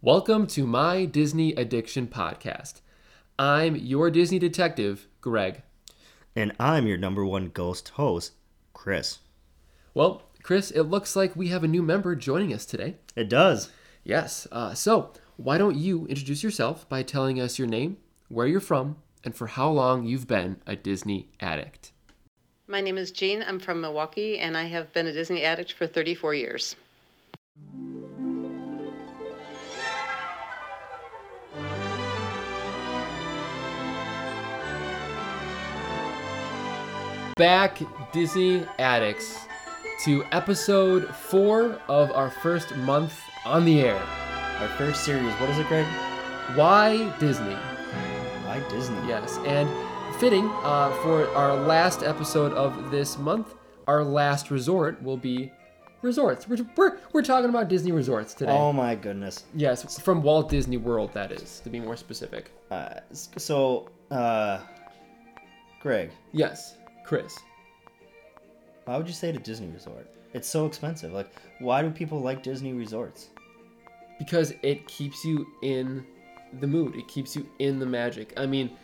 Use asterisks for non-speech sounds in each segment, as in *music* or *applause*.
Welcome to my Disney Addiction Podcast. I'm your Disney detective, Greg. And I'm your number one ghost host, Chris. Well, Chris, it looks like we have a new member joining us today. It does. Yes. Uh, so, why don't you introduce yourself by telling us your name, where you're from, and for how long you've been a Disney addict? My name is Jean. I'm from Milwaukee, and I have been a Disney addict for 34 years. Back, Disney addicts, to episode four of our first month on the air. Our first series. What is it, Greg? Why Disney? Why Disney? Yes, and fitting uh, for our last episode of this month, our last resort will be resorts. We're, we're, we're talking about Disney resorts today. Oh my goodness. yes, from Walt Disney World, that is, to be more specific. Uh, so, uh, Greg, Yes, Chris. why would you say to Disney Resort? It's so expensive. Like, why do people like Disney resorts? Because it keeps you in the mood, it keeps you in the magic. I mean,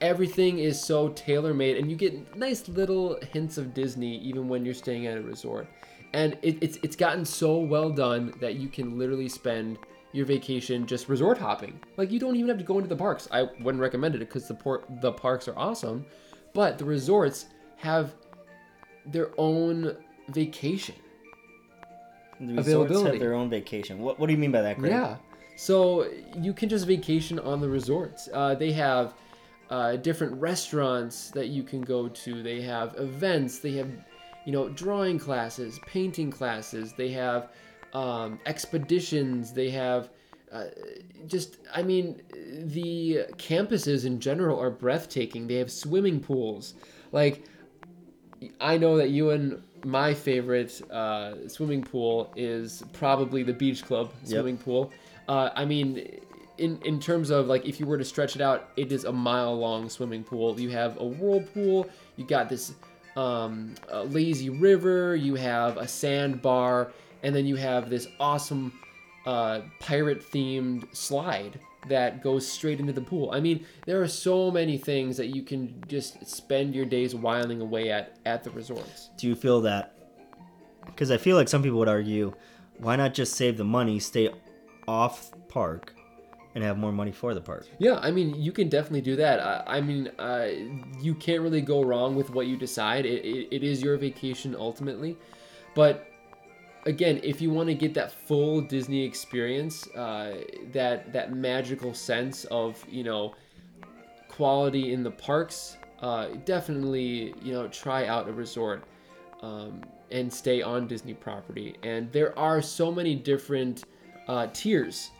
everything is so tailor made, and you get nice little hints of Disney even when you're staying at a resort. And it, it's it's gotten so well done that you can literally spend your vacation just resort hopping. Like you don't even have to go into the parks. I wouldn't recommend it because the port the parks are awesome, but the resorts have their own vacation. The resorts Availability. have their own vacation. What, what do you mean by that, Greg? Yeah. So you can just vacation on the resorts. Uh, they have uh, different restaurants that you can go to. They have events. They have, you know, drawing classes, painting classes. They have um, expeditions. They have uh, just, I mean, the campuses in general are breathtaking. They have swimming pools. Like, I know that you and my favorite uh, swimming pool is probably the beach club swimming pool. Uh, I mean, in in terms of like if you were to stretch it out, it is a mile long swimming pool. You have a whirlpool. You got this um, a lazy river. You have a sandbar, and then you have this awesome uh, pirate themed slide that goes straight into the pool. I mean, there are so many things that you can just spend your days whiling away at at the resorts. Do you feel that? Because I feel like some people would argue, why not just save the money, stay off park, and have more money for the park? Yeah, I mean, you can definitely do that. I, I mean, uh, you can't really go wrong with what you decide. It, it, it is your vacation ultimately. But again, if you want to get that full Disney experience, uh, that that magical sense of you know quality in the parks, uh, definitely you know try out a resort um, and stay on Disney property. And there are so many different uh, tiers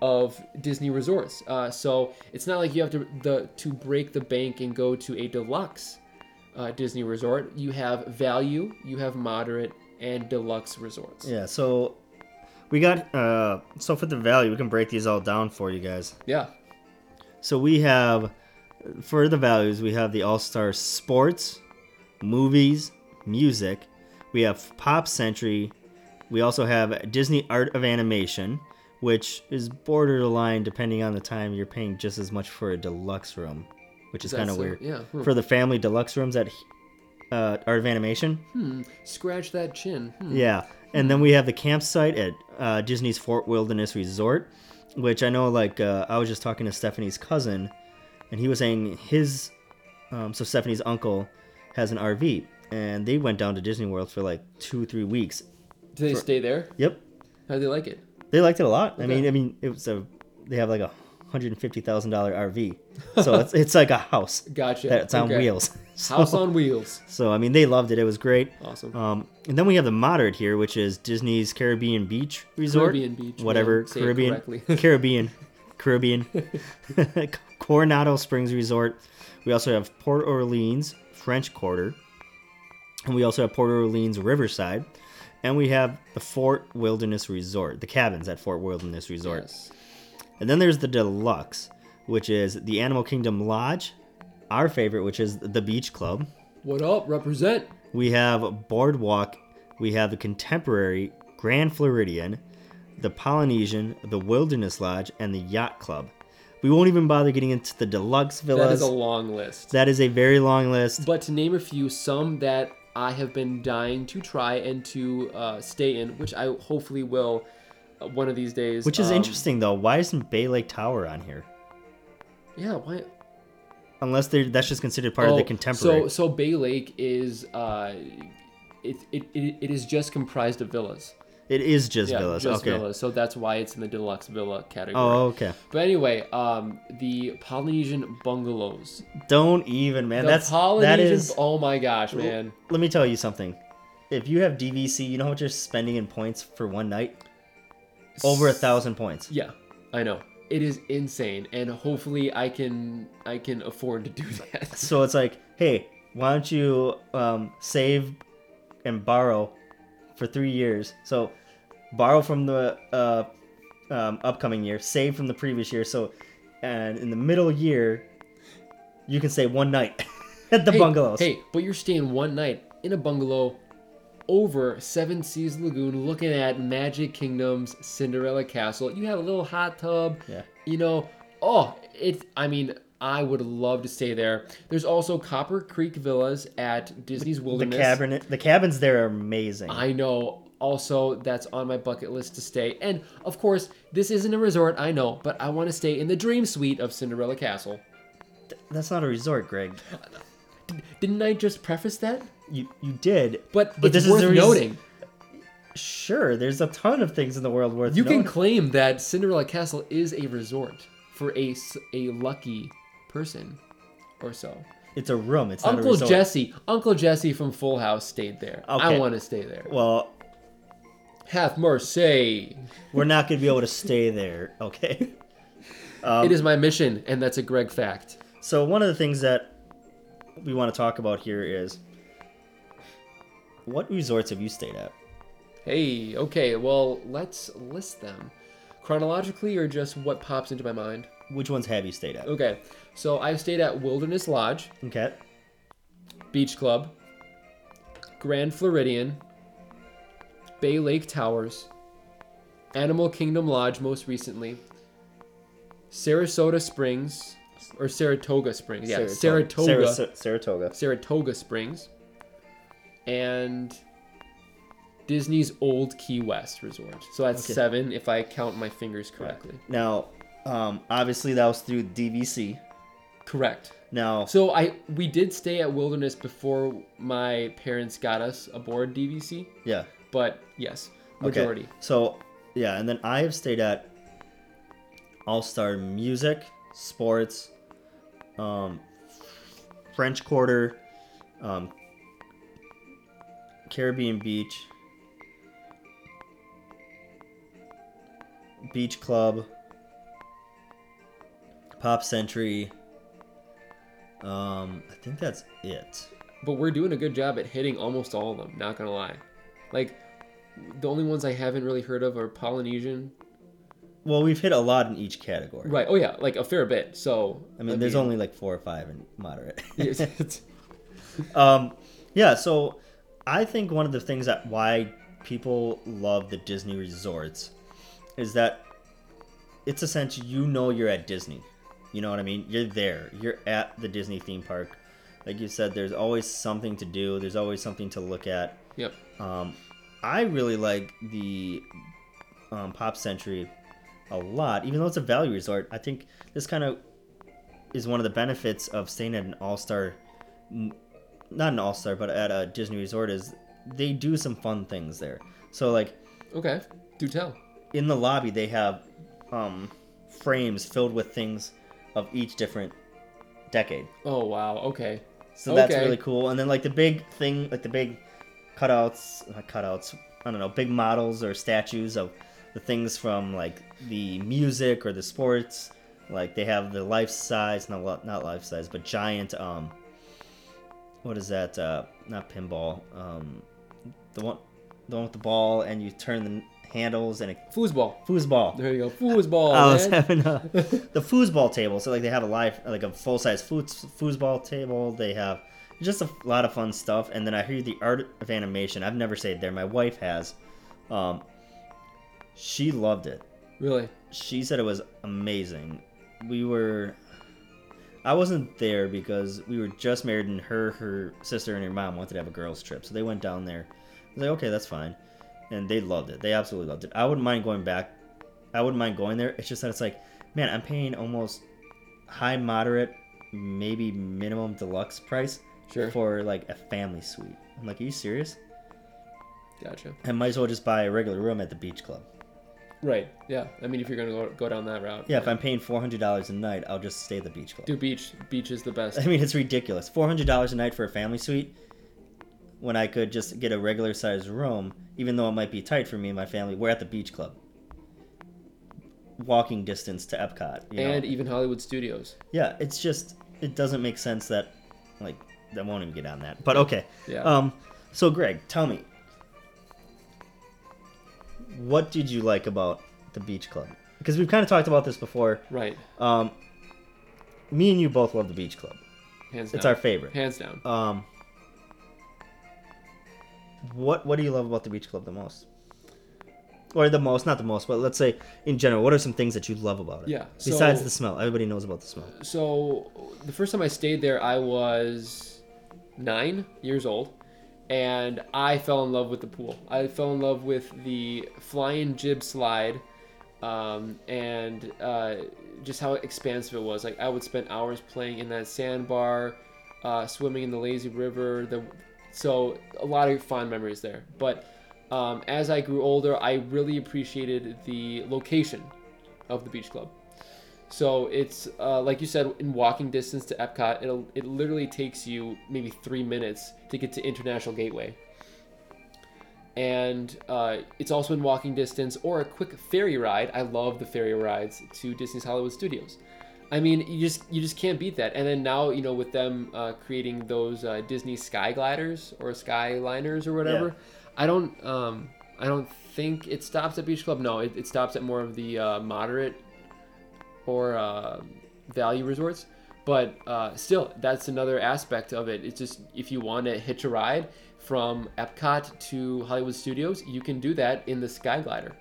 of Disney resorts. Uh, so it's not like you have to the to break the bank and go to a deluxe uh, Disney resort. You have value, you have moderate, and deluxe resorts. Yeah, so we got, uh, so for the value, we can break these all down for you guys. Yeah. So we have, for the values, we have the All Star Sports, movies, music. We have Pop Century. We also have Disney Art of Animation, which is borderline depending on the time. You're paying just as much for a deluxe room, which is kind of uh, weird. yeah, hmm. For the family deluxe rooms at uh, Art of Animation. Hmm. Scratch that chin. Hmm. Yeah, and then we have the campsite at uh, Disney's Fort Wilderness Resort, which I know. Like uh, I was just talking to Stephanie's cousin, and he was saying his, um, so Stephanie's uncle has an RV, and they went down to Disney World for like two, three weeks. Do they stay there? Yep, How do they like it? they liked it a lot. I mean, I mean, it was a they have like a hundred and fifty thousand dollar RV, so it's it's like a house *laughs* Gotcha. that's on Okay. wheels. So, *laughs* House on wheels. *laughs* So I mean, they loved it. It was great. Awesome. Um, and then we have the moderate here, which is Disney's Caribbean Beach Resort. Caribbean Beach, Whatever. Caribbean. Caribbean. Caribbean. Coronado Springs Resort. We also have Port Orleans French Quarter. And we also have Port Orleans Riverside. And we have the Fort Wilderness Resort, the cabins at Fort Wilderness Resort. Yes. And then there's the deluxe, which is the Animal Kingdom Lodge, our favorite, which is the Beach Club. What up? Represent. We have Boardwalk. We have the Contemporary Grand Floridian, the Polynesian, the Wilderness Lodge, and the Yacht Club. We won't even bother getting into the deluxe villas. That is a long list. that is a very long list. But to name a few, some that I have been dying to try and to uh, stay in, which I hopefully will one of these days. Which is Um, interesting though. Why isn't Bay Lake Tower on here? Yeah, why? Unless they're, that's just considered part of the Oh, contemporary. So, so Bay Lake is, uh, it, it, it, it is just comprised of villas. it is just Yeah, villas. just okay. villas. So that's why it's in the deluxe villa category. Oh, okay. But anyway, um, the Polynesian bungalows. Don't even, man. The That's Polynesian. that is. oh my gosh, man. Let me tell you something. If you have DVC, you know how much you're spending in points for one night? Over a thousand points. Yeah, I know. It is insane, and hopefully, I can I can afford to do *laughs* that. So it's like, hey, why don't you um, save and borrow for three years? So borrow from the uh, um, upcoming year, save from the previous year. So, and in the middle year, you can stay one night *laughs* at the hey, bungalows. Hey, but you're staying one night in a bungalow over Seven Seas Lagoon, looking at Magic Kingdom's Cinderella Castle. You have a little hot tub. Yeah. You know, oh, it. I mean. I would love to stay there. There's also Copper Creek Villas at Disney's the Wilderness. cabinet, the cabins there are amazing. I know. Also, that's on my bucket list to stay. And of course, this isn't a resort, I know, but I want to stay in the Dream Suite of Cinderella Castle. That's not a resort, Greg. Uh, didn't I just preface that? You you did, But, But this is worth the res- noting. sure. There's a ton of things in the world worth. You can claim that Cinderella Castle is a resort for a a lucky person or so. It's a room. It's not a Uncle. Jesse, Uncle Jesse from Full House stayed there. I want to stay there. Well, Have mercy. we're not going to be able to stay there. Okay. Um, *laughs* it is my mission, and that's a Greg fact. So one of the things that we want to talk about here is what resorts have you stayed at? Hey, okay, well, let's list them. Chronologically or just what pops into my mind? Which ones have you stayed at? Okay, so I've stayed at Wilderness Lodge, Okay. Beach Club, Grand Floridian, Bay Lake Towers, Animal Kingdom Lodge most recently, Sarasota Springs, or Saratoga Springs, yeah, Saratoga, Saras- Saratoga. Saratoga Springs, and Disney's Old Key West Resort. So that's Okay. seven if I count my fingers correctly. Now, um, obviously that was through DVC. Correct. Now, So I we did stay at Wilderness before my parents got us aboard DVC, yeah. but yes, majority. Okay. So, yeah, and then I have stayed at All Star Music, Sports, um, French Quarter, um, Caribbean Beach, Beach Club, Pop Century. Um, I think that's it. But we're doing a good job at hitting almost all of them. Not gonna lie, like the only ones I haven't really heard of are Polynesian. Well, we've hit a lot in each category. Right. Oh yeah, like a fair bit. So I mean, there's only like four or five in moderate. *laughs* Um, yeah. So I think one of the things that why people love the Disney resorts is that it's a sense you know you're at Disney. You know what I mean? You're there. You're at the Disney theme park. Like you said, there's always something to do. There's always something to look at. Yep. Um, I really like the um, Pop Century a lot, even though it's a value resort. I think this kind of is one of the benefits of staying at an All Star, not an All Star, but at a Disney resort is they do some fun things there. So like Okay. Do tell. in the lobby, they have um, frames filled with things of each different decade. Oh wow. Okay. So that's really cool. And then like the big thing, like the big cutouts, not cutouts. I don't know, big models or statues of the things from like the music or the sports. Like they have the life size, not not life size, but giant. Um, what is that? Uh, not pinball. Um, the one, the one with the ball, and you turn the handles and it Foosball. foosball. There you go. Foosball. *laughs* I was having a, *laughs* the foosball table. So like they have a live, like a full size foos, foosball table. They have just a lot of fun stuff. And then I hear the art of animation. I've never stayed there. My wife has. Um, She loved it. Really? She said it was amazing. We were. I wasn't there because we were just married, and her, her sister, and her mom wanted to have a girls' trip, so they went down there. I was like, okay, that's fine, and they loved it. They absolutely loved it. I wouldn't mind going back. I wouldn't mind going there. It's just that it's like, man, I'm paying almost high, moderate, maybe minimum deluxe price Sure. for like a family suite. I'm like, are you serious? Gotcha. I might as well just buy a regular room at the beach club. Right. Yeah. I mean, if you're gonna go, go down that route. Yeah, if I'm paying four hundred dollars a night, I'll just stay at the beach club. do beach. Beach is the best. *laughs* I mean, it's ridiculous. Four hundred dollars a night for a family suite, when I could just get a regular sized room, even though it might be tight for me and my family. We're at the beach club, walking distance to Epcot. You and know? even Hollywood Studios. yeah, it's just it doesn't make sense that, like, I won't even get on that. But okay. Yeah. Um. So, Greg, tell me, what did you like about the beach club? Because we've kind of talked about this before. Right. Um. Me and you both love the beach club. Hands down. It's our favorite. Hands down. Um, what what do you love about the beach club the most? Or the most, not the most, but let's say in general, what are some things that you love about it? Yeah, Besides the smell, everybody knows about the smell. So the first time I stayed there, I was nine years old, and I fell in love with the pool. I fell in love with the flying jib slide, um, and uh, just how expansive it was. Like I would spend hours playing in that sandbar, uh, swimming in the lazy river. The so a lot of fond memories there. But um, as I grew older, I really appreciated the location of the beach club. So it's uh, like you said, in walking distance to Epcot. It'll it literally takes you maybe three minutes to get to International Gateway, and uh, it's also in walking distance or a quick ferry ride. I love the ferry rides to Disney's Hollywood Studios. I mean, you just you just can't beat that. And then now you know with them uh, creating those uh, Disney Sky Gliders or Skyliners or whatever, Yeah. I don't um, I don't think it stops at Beach Club. No, it, it stops at more of the uh, moderate or uh, value resorts. But uh, still, that's another aspect of it. It's just if you want to hitch a ride from Epcot to Hollywood Studios, you can do that in the Sky Glider.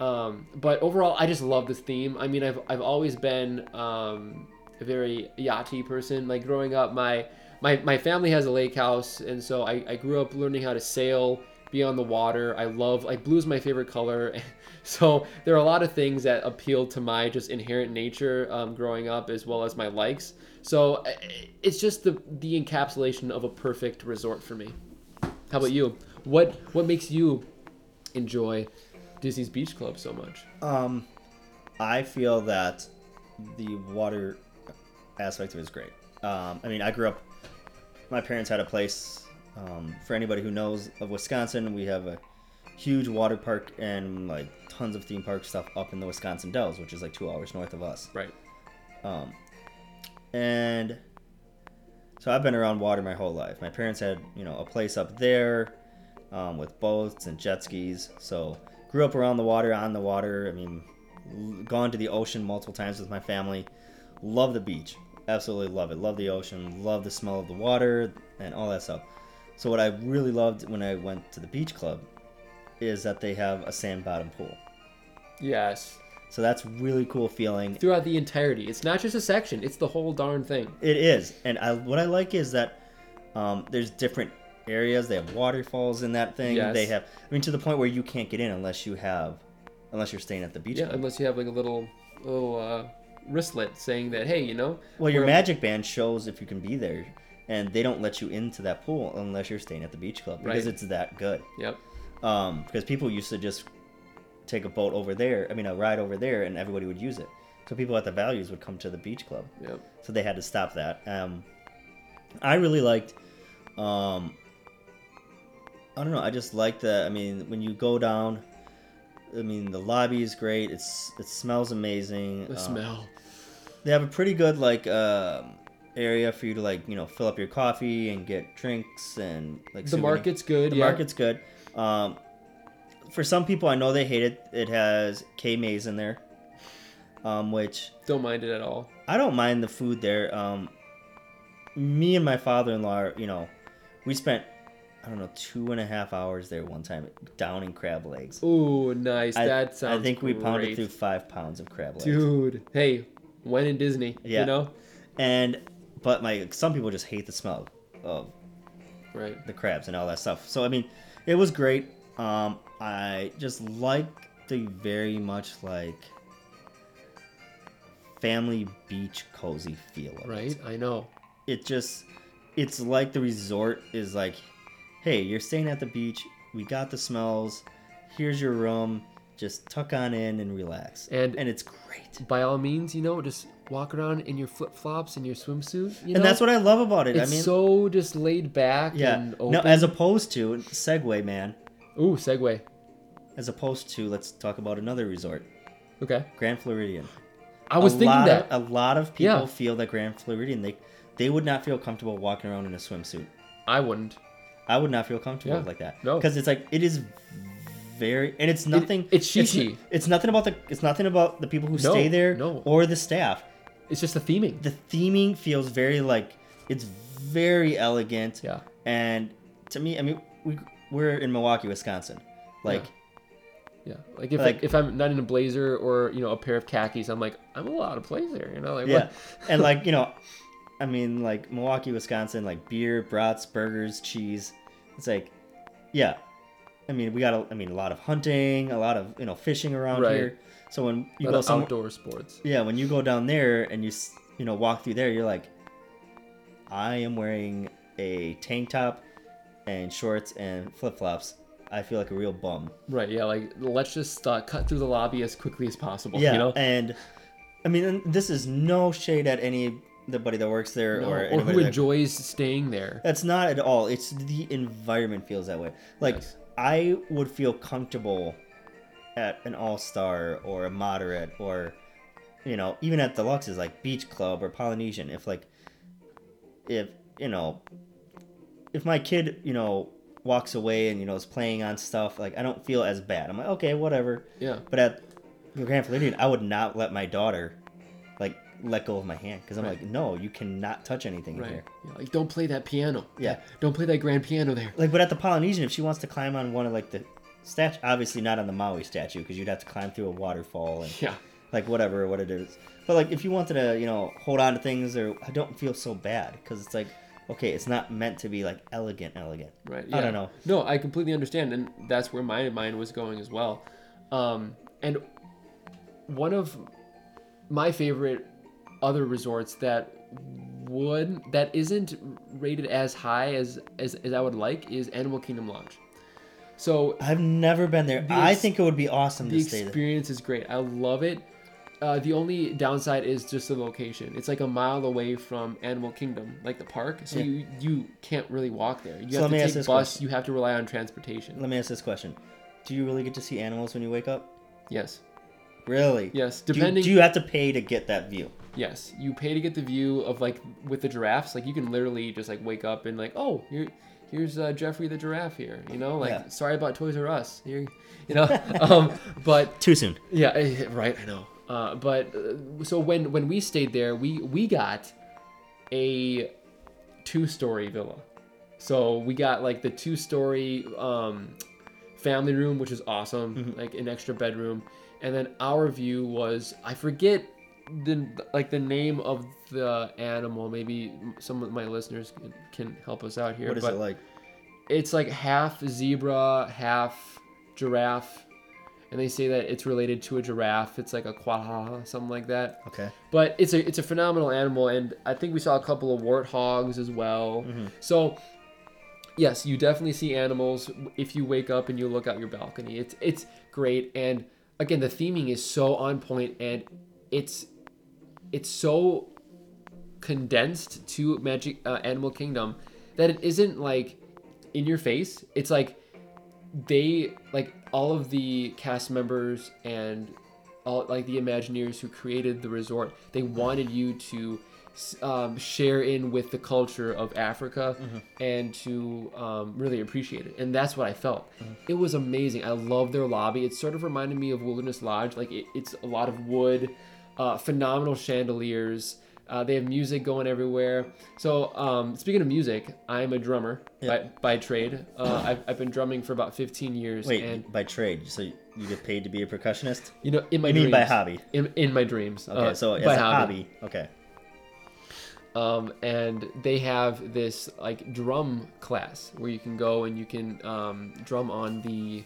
Um, but overall, I just love this theme. I mean, I've, I've always been um, a very yachty person. Like growing up, my my, my family has a lake house, and so I, I grew up learning how to sail, be on the water. I love like blue is my favorite color. *laughs* so there are a lot of things that appeal to my just inherent nature um, growing up, as well as my likes. So it's just the the encapsulation of a perfect resort for me. How about you? What what makes you enjoy Disney's Beach Club so much? Um, I feel that the water aspect of it is great. Um, I mean, I grew up. My parents had a place. Um, for anybody who knows of Wisconsin, we have a huge water park and like tons of theme park stuff up in the Wisconsin Dells, which is like two hours north of us. Right. Um, and so I've been around water my whole life. My parents had, you know, a place up there um, with boats and jet skis. So grew up around the water, on the water. I mean, gone to the ocean multiple times with my family. Love the beach. Absolutely love it. Love the ocean. Love the smell of the water and all that stuff. So what I really loved when I went to the beach club is that they have a sand bottom pool. Yes. So that's really cool feeling. Throughout the entirety, it's not just a section; it's the whole darn thing. It is, and I what I like is that um, there's different areas. They have waterfalls in that thing. Yes. They have, I mean, to the point where you can't get in unless you have, unless you're staying at the beach. Club. Yeah, club. unless you have like a little little uh, wristlet saying that, hey, you know. Well, your magic band shows if you can be there, and they don't let you into that pool unless you're staying at the beach club because Right. it's that good. Yep. Um, because people used to just take a boat over there. I mean, a ride over there, and everybody would use it. So people at the values would come to the beach club. Yep. so they had to stop that. Um, I really liked. Um, I don't know. I just like that. I mean, when you go down, I mean, the lobby is great. It's it smells amazing. The Um, smell. They have a pretty good like um area for you to like you know fill up your coffee and get drinks and like The souvenir- market's good. The yeah. market's good. Um, for some people, I know they hate it. It has Cape May's in there, um, which Don't mind it at all. I don't mind the food there. Um, me and my father-in-law, you know, we spent I I don't know two and a half hours there one time downing crab legs. Ooh, nice. I, that sounds. I think we pounded through five pounds of crab legs. Dude, hey, when in Disney, Yeah. you know, And but like some people just hate the smell of right? the crabs and all that stuff. So I mean, it was great. Um, I just like the very much like family beach cozy feel of it. Right, I know. It just it's like the resort is like, hey, you're staying at the beach. We got the smells. Here's your room. Just tuck on in and relax. And- and it's great. By all means, you know, just walk around in your flip flops and your swimsuit. You know? and that's what I love about it. it's I mean, so just laid back yeah. and open. No, as opposed to segue, man. Ooh, segue. As opposed to let's talk about another resort, Okay, Grand Floridian. I was a thinking that. Of, a lot of people Yeah. feel that Grand Floridian they they would not feel comfortable walking around in a swimsuit. I wouldn't. I would not feel comfortable Yeah. like that. No. because it's like it is very and it's nothing. it's It's, shishi. it's nothing about the. It's nothing about the people who No, stay there no. or the staff. It's just the theming. The theming feels very like it's very elegant. Yeah. And to me, I mean, we we're in Milwaukee, Wisconsin. Like Yeah, like if Like- if I'm not in a blazer or you know a pair of khakis, I'm like I'm allowed to play there. You know, like yeah, and like you know, *laughs* I mean, like Milwaukee, Wisconsin, like beer, brats, burgers, cheese. It's like, yeah, I mean, we got a, I mean, a lot of hunting, a lot of you know fishing around Right. here. So when you go somewhere, outdoor sports. yeah, when you go down there and you you know walk through there, you're like, I am wearing a tank top and shorts and flip flops. I feel like a real bum. Right. Yeah. Like let's just uh, cut through the lobby as quickly as possible. Yeah, You know. and I mean, this is no shade at any anybody that works there No, or or who that enjoys staying there. That's not at all. It's the environment feels that way. Like Yes. I would feel comfortable at an all star or a moderate or you know even at deluxes like Beach Club or Polynesian. If like if you know if my kid you know walks away and you know is playing on stuff like I don't feel as bad. I'm like okay whatever. Yeah. But at the Grand Floridian, I would not let my daughter like let go of my hand because I'm Right. like no you cannot touch anything in Right. here. Yeah, like don't play that piano. Yeah. Don't play that grand piano there. Like, but at the Polynesian, if she wants to climb on one of like the statue, obviously not on the Maui statue because you'd have to climb through a waterfall and Yeah. like whatever what it is. But like if you wanted to, you know, hold on to things, or I don't feel so bad because it's like, okay, it's not meant to be like elegant, elegant. Right. I don't know. No, I completely understand, and that's where my mind was going as well. Um, and one of my favorite other resorts that would that isn't rated as high as as, as I would like is Animal Kingdom Lodge. So I've never been there. The I think it would be awesome the to stay experience is great. I love it. Uh, the only downside is just the location. It's like a mile away from Animal Kingdom, like the park. So Yeah. you you can't really walk there. You So have to take bus. question. You have to rely on transportation. Let me ask this question: Do you really get to see animals when you wake up? Yes. Really? Yes. Do you- Depending. do you have to pay to get that view? Yes. You pay to get the view of like with the giraffes. Like you can literally just like wake up and like, oh, here, here's uh, Geoffrey the giraffe here. You know, like Yeah. sorry about Toys R Us. Here, you know. *laughs* um, but Too soon. Yeah, eh, right. I know. Uh, but uh, so when when we stayed there, we we got a two-story villa. So we got like the two-story um, family room, which is awesome, like an extra bedroom, and then our view was I forget the like the name of the animal. Maybe some of my listeners can, can help us out here. What is but it like? it's like half zebra, half giraffe, and they say that it's related to a giraffe. It's like a quaha, something like that. Okay. But it's a it's a phenomenal animal, and I think we saw a couple of warthogs as well. Mm-hmm. So. Yes, you definitely see animals if you wake up and you look out your balcony. It's it's great, and again, the theming is so on point, and it's it's so condensed to Magic uh, Animal Kingdom that it isn't like in your face. It's like they like all of the cast members and all like the Imagineers who created the resort. They wanted you to um, share in with the culture of Africa and to um, really appreciate it. And that's what I felt. It was amazing. I love their lobby. It sort of reminded me of Wilderness Lodge. Like it, it's a lot of wood, uh, phenomenal chandeliers. Uh, they have music going everywhere. So um, speaking of music, I'm a drummer Yeah. by, by trade. Uh, I've, I've been drumming for about 15 years. Wait, and by trade, so you get paid to be a percussionist? you know, in my I mean by hobby. In, in my dreams. Okay, uh, so by a hobby. Okay. um, and they have this like drum class where you can go and you can um, drum on the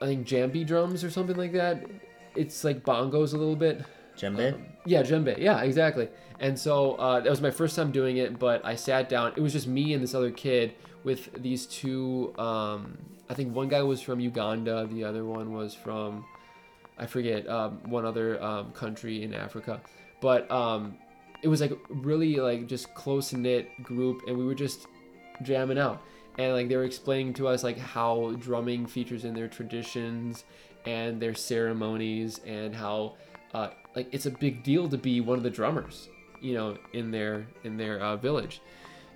I think jambi drums or something like that. It's like bongos a little bit. Djembe? Um, yeah, djembe. Yeah, exactly. And so uh, that was my first time doing it, but I sat down. It was just me and this other kid with these two. Um, I think one guy was from Uganda, the other one was from, I forget, um, one other um, country in Africa. But um, it was like really like just close knit group, and we were just jamming out. And like they were explaining to us like how drumming features in their traditions and their ceremonies, and how uh, like it's a big deal to be one of the drummers, you know, in their in their uh, village.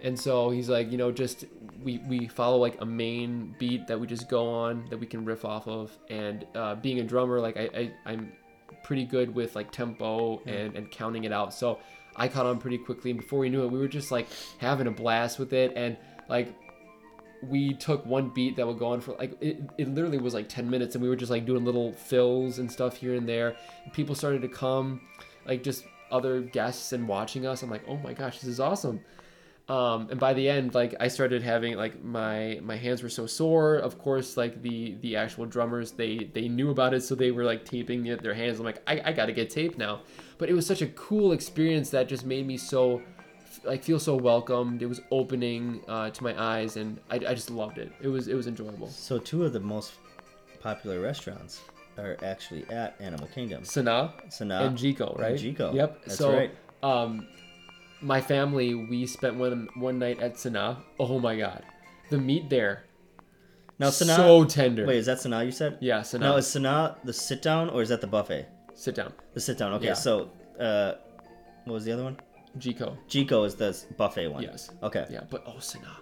And so he's like, you know, just we we follow like a main beat that we just go on that we can riff off of. And uh, being a drummer, like I, I I'm pretty good with like tempo and and counting it out. So I caught on pretty quickly. And before we knew it, we were just like having a blast with it. And like we took one beat that would go on for like it, it literally was like 10 minutes and we were just like doing little fills and stuff here and there. People started to come like just other guests and watching us. I'm like oh my gosh this is awesome. Um, and by the end like i started having like my my hands were so sore. Of course like the the actual drummers they they knew about it so they were like taping their hands. I'm like I, I gotta get taped now. But it was such a cool experience that just made me so like feel so welcomed. It was opening uh, to my eyes, and I, I just loved it. It was it was enjoyable. So two of the most popular restaurants are actually at Animal Kingdom. Sana Sanaa and Jiko, right? Jiko, Yep. that's so, right. um, my family we spent one one night at Sana. Oh my god, the meat there Now Sanaa. so tender. Wait, is that Sanaa you said? yeah, Sana. Now is Sanaa the sit down or is that the buffet? Sit down. The sit down. Okay, Yeah. so uh, what was the other one? Jiko. Jiko is the buffet one. Yes. Okay. Yeah, but oh Sana,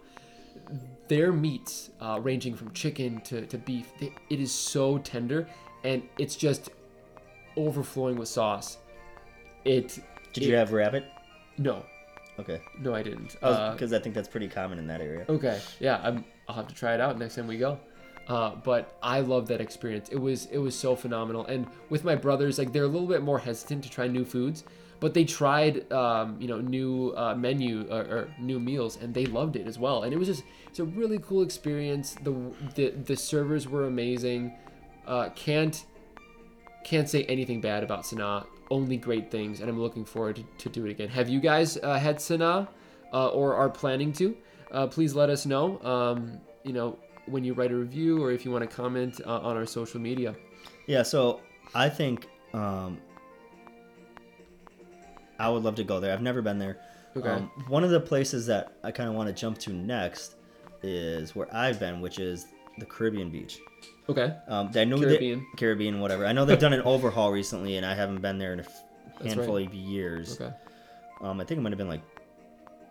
their meats uh, ranging from chicken to, to beef, they, it is so tender, and it's just overflowing with sauce. It. Did it- you have rabbit? No, Okay. no, I didn't. Uh, Because I think that's pretty common in that area. Okay, yeah, I'm, I'll have to try it out next time we go. Uh, but I love that experience. It was it was so phenomenal. And with my brothers, like they're a little bit more hesitant to try new foods, but they tried um, you know new uh, menu or, or new meals, and they loved it as well. And it was just it's a really cool experience. The the the servers were amazing. Uh, can't can't say anything bad about Sanaa. Only great things, and I'm looking forward to, to do it again. Have you guys uh, had Sanaa uh, or are planning to? Uh, please let us know. Um, you know when you write a review or if you want to comment uh, on our social media. Yeah, so I think um, I would love to go there. I've never been there. Okay. Um, one of the places that I kind of want to jump to next is where I've been, which is the Caribbean beach. Okay. Um, I know they- Caribbean. Caribbean, whatever. I know they've done an overhaul recently, and I haven't been there in a f- handful right. of years. Okay. Um, I think it might have been like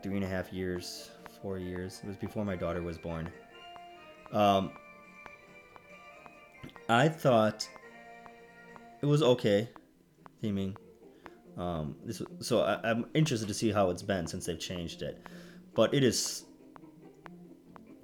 three and a half years, four years. It was before my daughter was born. Um, I thought it was okay theming. Um, this so I, I'm interested to see how it's been since they've changed it, but it is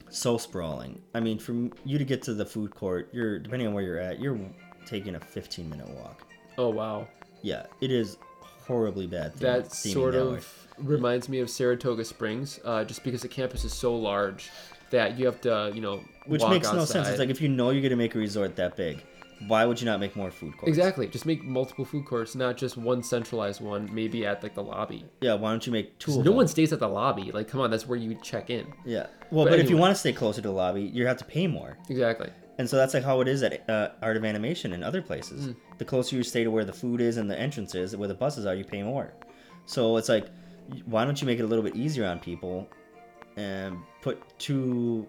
so sprawling. I mean, from you to get to the food court, you're depending on where you're at, you're taking a 15 minute walk. Oh wow. Yeah, it is horribly bad. theme- That sort that way. of reminds me of Saratoga Springs, uh, just because the campus is so large that you have to, you know, Which makes no sense. It's like if you know you're gonna make a resort that big, why would you not make more food courts? Exactly. Just make multiple food courts, not just one centralized one, maybe at like the lobby. Yeah. Why don't you make two? No them? one stays at the lobby. Like, come on, that's where you check in. Yeah. Well, But but, if you want to stay closer to the lobby, you have to pay more. Exactly. And so that's like how it is at uh, Art of Animation and other places. Hmm. The closer you stay to where the food is and the entrance is, where the buses are, you pay more. So it's like, why don't you make it a little bit easier on people and put two?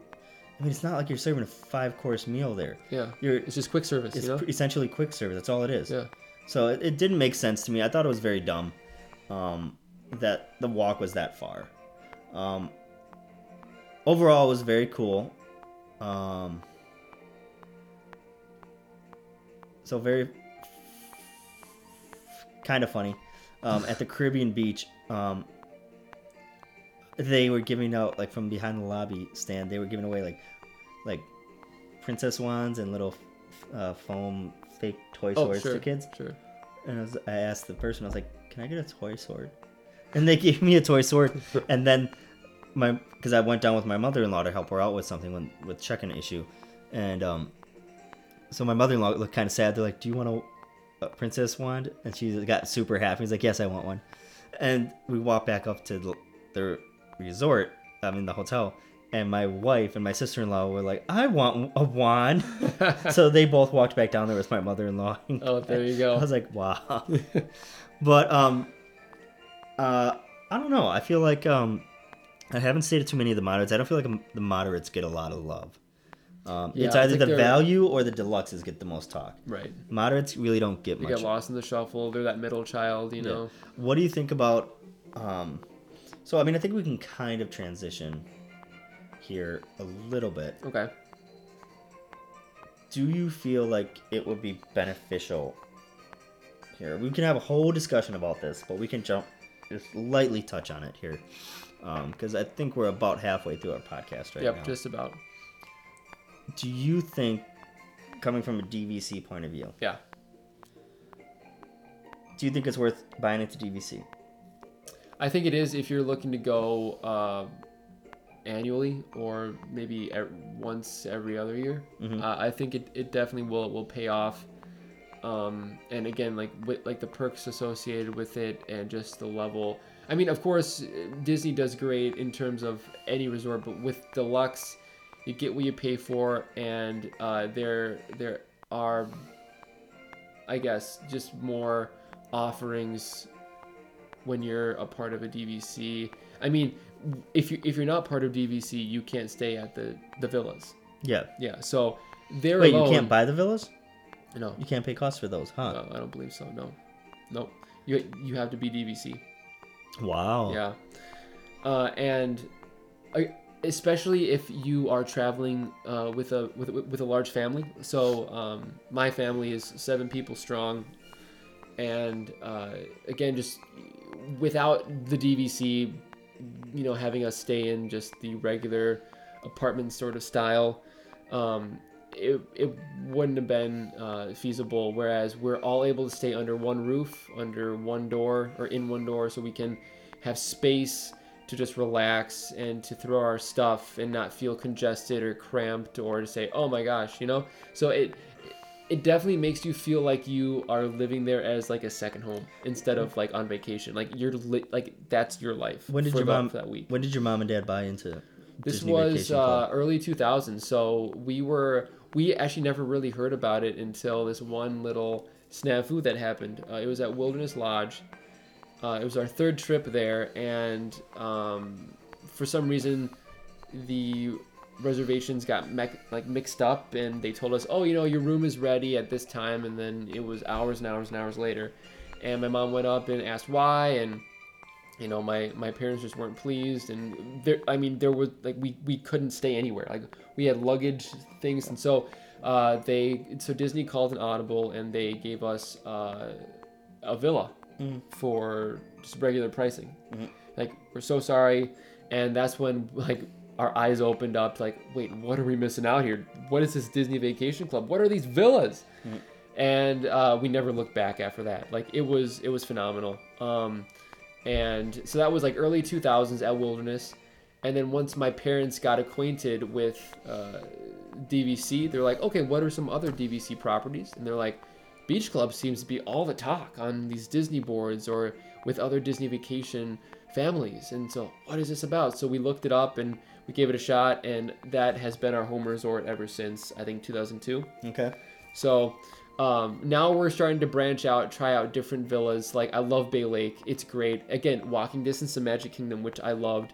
I mean, it's not like you're serving a five course meal there. Yeah. You're It's just quick service, it's you know? essentially quick service. That's all it is. Yeah. So it, it didn't make sense to me. I thought it was very dumb um, that the walk was that far. Um, overall, it was very cool. Um, so very kind of funny. um, at the Caribbean beach. Um, they were giving out like from behind the lobby stand. They were giving away like like princess wands and little uh, foam fake toy Oh, swords sure. to kids. Sure. And I, was, I asked the person, I was like, "Can I get a toy sword?" And they *laughs* gave me a toy sword. *laughs* and then my because I went down with my mother-in-law to help her out with something when, with checking an issue, and um, so my mother-in-law looked kind of sad. They're like, "Do you want a, a princess wand?" And she got super happy. He's like, "Yes, I want one." And we walked back up to the, the resort, I mean the hotel, and my wife and my sister-in-law were like, "I want a wand." *laughs* so they both walked back down there with my mother-in-law. *laughs* Oh, there you go. I was like, "Wow." but um, uh, I don't know. I feel like um, I haven't stayed at too many of the moderates. I don't feel like um, the moderates get a lot of love. Um, Yeah, it's either the they're- value or the deluxes get the most talk. Right. Moderates really don't get They much. get lost in the shuffle. They're that middle child, you Yeah. know. What do you think about? Um, so I mean, I think we can kind of transition here a little bit. Okay. Do you feel like it would be beneficial? Here, we can have a whole discussion about this, but we can jump just lightly touch on it here, um, because I think we're about halfway through our podcast right yep, now. just about. Do you think, coming from a DVC point of view, Yeah. do you think it's worth buying into DVC? I think it is if you're looking to go uh, annually or maybe e- once every other year. Mhm. Uh, I think it, it definitely will will pay off. Um, and again, like with like the perks associated with it and just the level. I mean, of course, Disney does great in terms of any resort, but with deluxe, you get what you pay for, and uh, there there are, I guess, just more offerings when you're a part of a DVC. I mean, if you if you're not part of DVC, you can't stay at the the villas. Yeah. Yeah, so they're Wait, alone. you can't buy the villas? No, You can't pay costs for those, huh? no, I don't believe so. No, no, you you have to be DVC. Wow. Yeah, uh, and especially if you are traveling uh, with a with with a large family. So um, my family is seven people strong, and uh, again, just without the DVC, you know, having us stay in just the regular apartment sort of style, um, it, it wouldn't have been uh, feasible. Whereas we're all able to stay under one roof, under one door, or in one door, so we can have space to just relax and to throw our stuff and not feel congested or cramped or to say, oh my gosh, you know? So it it definitely makes you feel like you are living there as like a second home instead of like on vacation. Like you're li- like that's your life. When did your mom that week? When did your mom and dad buy into This Disney was uh, early 2000s, so we were we actually never really heard about it until this one little snafu that happened. Uh, it was at Wilderness Lodge. Uh, it was our third trip there, and um, for some reason, the reservations got mec- like mixed up, and they told us, "Oh, you know, your room is ready at this time," and then it was hours and hours and hours later. And my mom went up and asked why, and you know my my parents just weren't pleased and there i mean there was like we we couldn't stay anywhere. Like we had luggage things and so uh they so disney called an audible and they gave us uh a villa for just regular pricing. Like we're so sorry and that's when like our eyes opened up like wait what are we missing out here? What is this disney vacation club? What are these villas? And uh, we never looked back after that. Like it was it was phenomenal. Um and so that was like early 2000s at wilderness. And then once my parents got acquainted with uh, dvc they're like okay what are some other dvc properties? And they're like beach club seems to be all the talk on these disney boards or with other disney vacation families. And so what is this about? So we looked it up and we gave it a shot and that has been our home resort ever since i think 2002 Okay. so um, now we're starting to branch out, try out different villas. Like I love Bay Lake; it's great. Again, walking distance to Magic Kingdom, which I loved.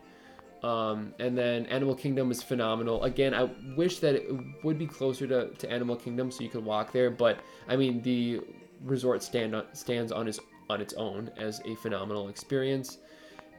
Um, and then Animal Kingdom is phenomenal. Again, I wish that it would be closer to, to Animal Kingdom so you could walk there. But I mean, the resort stand on, stands on its on its own as a phenomenal experience.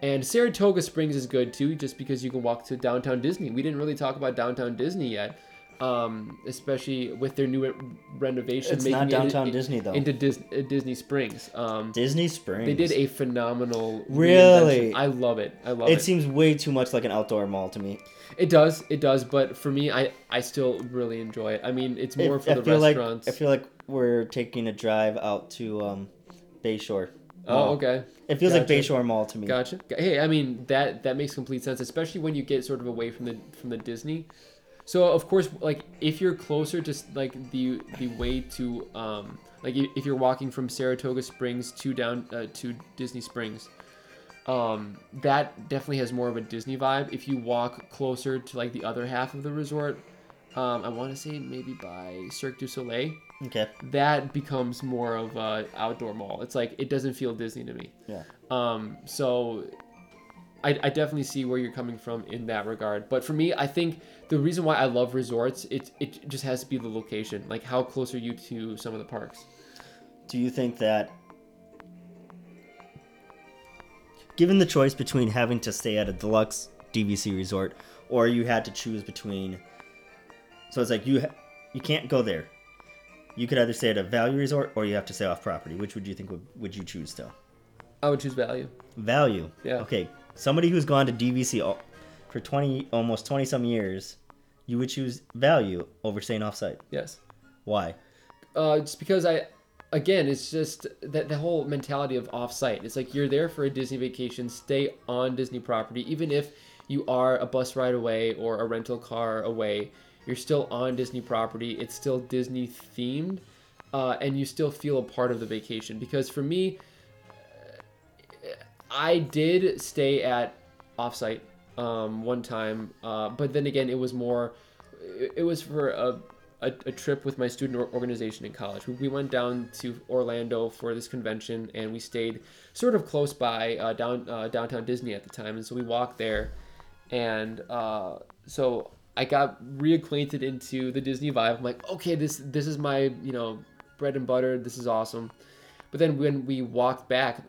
And Saratoga Springs is good too, just because you can walk to downtown Disney. We didn't really talk about downtown Disney yet. um, especially with their new re- renovation. It's not downtown in- Disney, though. Into Dis- uh, Disney Springs. Um, Disney Springs. they did a phenomenal. Really? I love it. I love It it. seems way too much like an outdoor mall to me. It does. It does. But for me, I I still really enjoy it. I mean, it's more It- for I the feel restaurants. like I feel like we're taking a drive out to um, Bayshore. Oh, okay. It feels like Bayshore Mall to me. Gotcha. Hey, I mean that that makes complete sense, especially when you get sort of away from the from the Disney. So of course, like if you're closer to like the the way to um like if you're walking from Saratoga Springs to down uh, to Disney Springs, um that definitely has more of a Disney vibe. If you walk closer to like the other half of the resort, um I want to say maybe by Cirque du Soleil, Okay. that becomes more of a outdoor mall. It's like it doesn't feel Disney to me. Yeah. Um, so I, I definitely see where you're coming from in that regard. But for me, I think the reason why I love resorts, it, it just has to be the location. Like how close are you to some of the parks? Do you think that, given the choice between having to stay at a deluxe DVC resort, or you had to choose between, so it's like you ha- you can't go there. You could either stay at a value resort or you have to stay off property. Which would you think would, would you choose still? I would choose value. Value. Yeah. Okay. Somebody who's gone to DVC all, for twenty almost twenty some years, you would choose value over staying off site. Yes. Why? Uh, just because I, again, it's just that the whole mentality of off-site. It's like you're there for a Disney vacation, stay on Disney property, even if you are a bus ride away or a rental car away. You're still on Disney property. It's still Disney themed, uh, and you still feel a part of the vacation. Because for me, I did stay at offsite um, one time, uh, but then again, it was more. It, it was for a, a, a trip with my student organization in college. We, we went down to Orlando for this convention, and we stayed sort of close by uh, down uh, downtown Disney at the time, and so we walked there, and uh, so I got reacquainted into the Disney vibe. I'm like, okay, this this is my you know bread and butter. This is awesome. But then when we walked back,